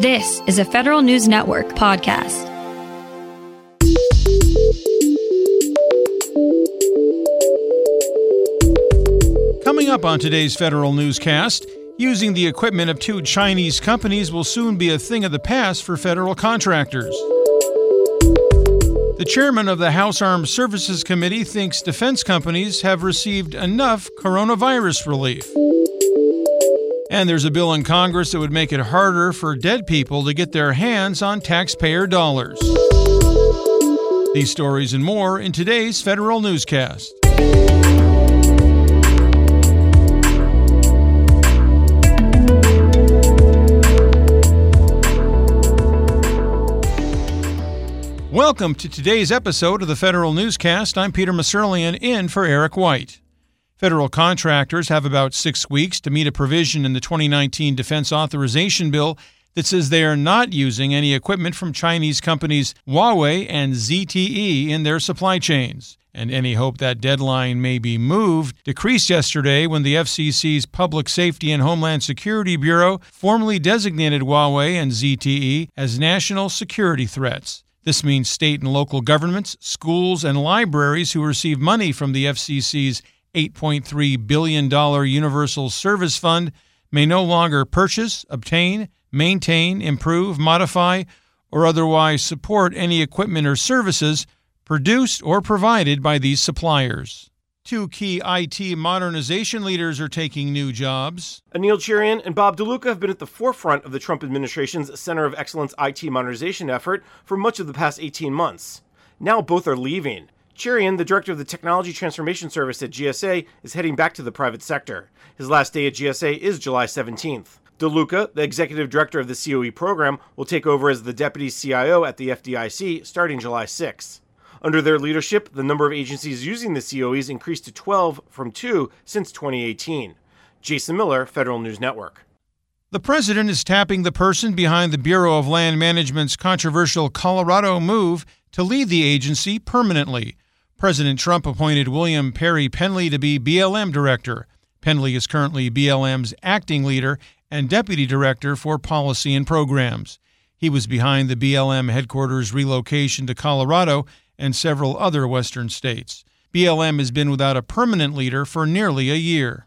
This is a Federal News Network podcast. Coming up on today's Federal Newscast, using the equipment of two Chinese companies will soon be a thing of the past for federal contractors. The chairman of the House Armed Services Committee thinks defense companies have received enough coronavirus relief. And there's a bill in Congress that would make it harder for dead people to get their hands on taxpayer dollars. These stories and more in today's Federal Newscast. Welcome to today's episode of the Federal Newscast. I'm Peter Musurlian in for Eric White. Federal contractors have about six weeks to meet a provision in the 2019 Defense Authorization Bill that says they are not using any equipment from Chinese companies Huawei and ZTE in their supply chains. And any hope that deadline may be moved decreased yesterday when the FCC's Public Safety and Homeland Security Bureau formally designated Huawei and ZTE as national security threats. This means state and local governments, schools, and libraries who receive money from the FCC's $8.3 billion Universal Service Fund may no longer purchase, obtain, maintain, improve, modify, or otherwise support any equipment or services produced or provided by these suppliers. Two key IT modernization leaders are taking new jobs. Anil Cherian and Bob DeLuca have been at the forefront of the Trump administration's Center of Excellence IT modernization effort for much of the past 18 months. Now both are leaving. Cherian, the director of the Technology Transformation Service at GSA, is heading back to the private sector. His last day at GSA is July 17th. DeLuca, the executive director of the COE program, will take over as the deputy CIO at the FDIC starting July 6th. Under their leadership, the number of agencies using the COEs increased to 12 from 2 since 2018. Jason Miller, Federal News Network. The president is tapping the person behind the Bureau of Land Management's controversial Colorado move to lead the agency permanently. President Trump appointed William Perry Pendley to be BLM director. Pendley is currently BLM's acting leader and deputy director for policy and programs. He was behind the BLM headquarters relocation to Colorado and several other western states. BLM has been without a permanent leader for nearly a year.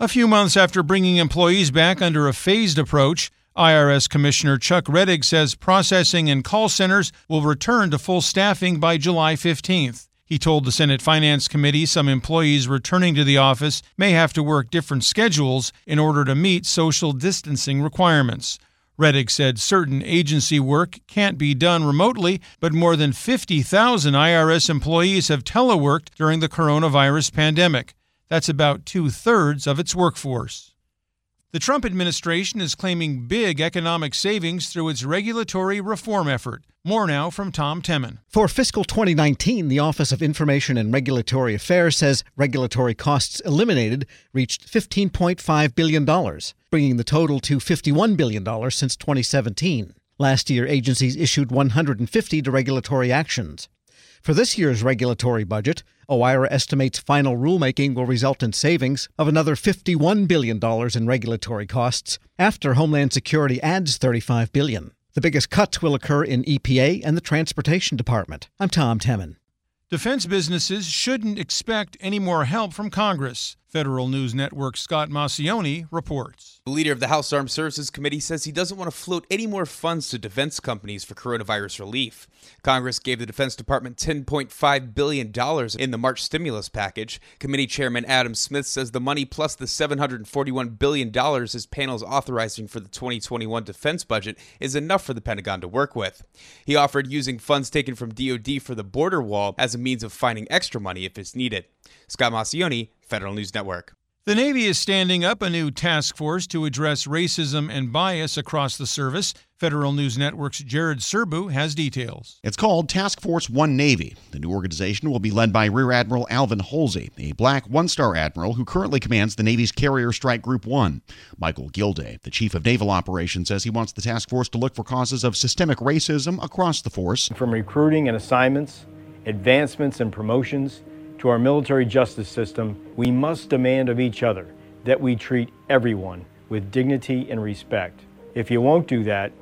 A few months after bringing employees back under a phased approach, IRS Commissioner Chuck Rettig says processing and call centers will return to full staffing by July 15th. He told the Senate Finance Committee some employees returning to the office may have to work different schedules in order to meet social distancing requirements. Rettig said certain agency work can't be done remotely, but more than 50,000 IRS employees have teleworked during the coronavirus pandemic. That's about two thirds of its workforce. The Trump administration is claiming big economic savings through its regulatory reform effort. More now from Tom Temin. For fiscal 2019, the Office of Information and Regulatory Affairs says regulatory costs eliminated reached $15.5 billion, bringing the total to $51 billion since 2017. Last year, agencies issued 150 deregulatory actions. For this year's regulatory budget, OIRA estimates final rulemaking will result in savings of another $51 billion in regulatory costs after Homeland Security adds 35 billion. The biggest cuts will occur in EPA and the Transportation Department. I'm Tom Temin. Defense businesses shouldn't expect any more help from Congress. Federal News Network Scott Maucione reports. The leader of the House Armed Services Committee says he doesn't want to float any more funds to defense companies for coronavirus relief. Congress gave the Defense Department $10.5 billion in the March stimulus package. Committee Chairman Adam Smith says the money plus the $741 billion his panel is authorizing for the 2021 defense budget is enough for the Pentagon to work with. He offered using funds taken from DoD for the border wall as a means of finding extra money if it's needed. Scott Maucione, Federal News Network. The Navy is standing up a new task force to address racism and bias across the service. Federal News Network's Jared Serbu has details. It's called Task Force One Navy. The new organization will be led by Rear Admiral Alvin Holsey, a black one star admiral who currently commands the Navy's Carrier Strike Group 1. Michael Gilday, the chief of naval operations, says he wants the task force to look for causes of systemic racism across the force. From recruiting and assignments, advancements and promotions, to our military justice system, we must demand of each other that we treat everyone with dignity and respect. If you won't do that,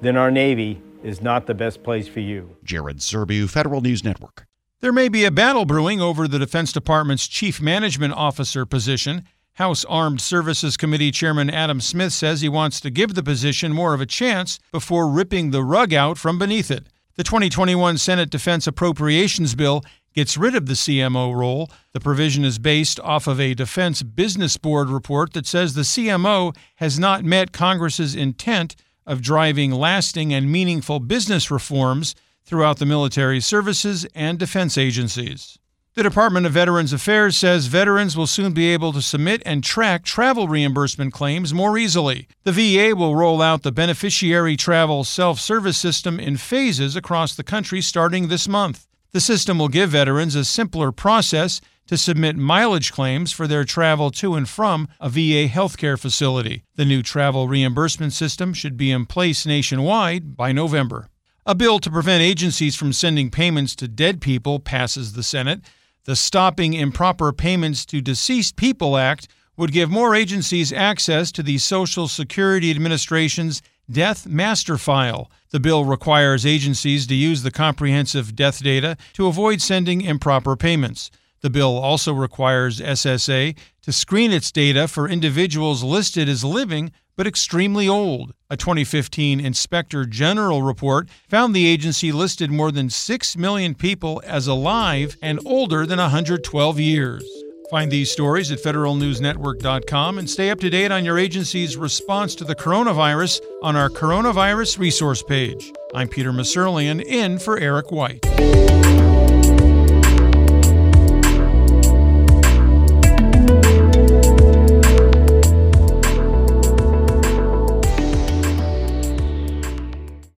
then our Navy is not the best place for you. Jared Serbu, Federal News Network. There may be a battle brewing over the Defense Department's Chief Management Officer position. House Armed Services Committee Chairman Adam Smith says he wants to give the position more of a chance before ripping the rug out from beneath it. The 2021 Senate Defense Appropriations Bill gets rid of the CMO role. The provision is based off of a Defense Business Board report that says the CMO has not met Congress's intent of driving lasting and meaningful business reforms throughout the military services and defense agencies. The Department of Veterans Affairs says veterans will soon be able to submit and track travel reimbursement claims more easily. The VA will roll out the beneficiary travel self service system in phases across the country starting this month. The system will give veterans a simpler process to submit mileage claims for their travel to and from a VA healthcare facility. The new travel reimbursement system should be in place nationwide by November. A bill to prevent agencies from sending payments to dead people passes the Senate. The Stopping Improper Payments to Deceased People Act would give more agencies access to the Social Security Administration's Death Master File. The bill requires agencies to use the comprehensive death data to avoid sending improper payments. The bill also requires SSA to screen its data for individuals listed as living but extremely old. A 2015 Inspector General report found the agency listed more than 6 million people as alive and older than 112 years. Find these stories at federalnewsnetwork.com and stay up to date on your agency's response to the coronavirus on our coronavirus resource page. I'm Peter Musurlian in for Eric White.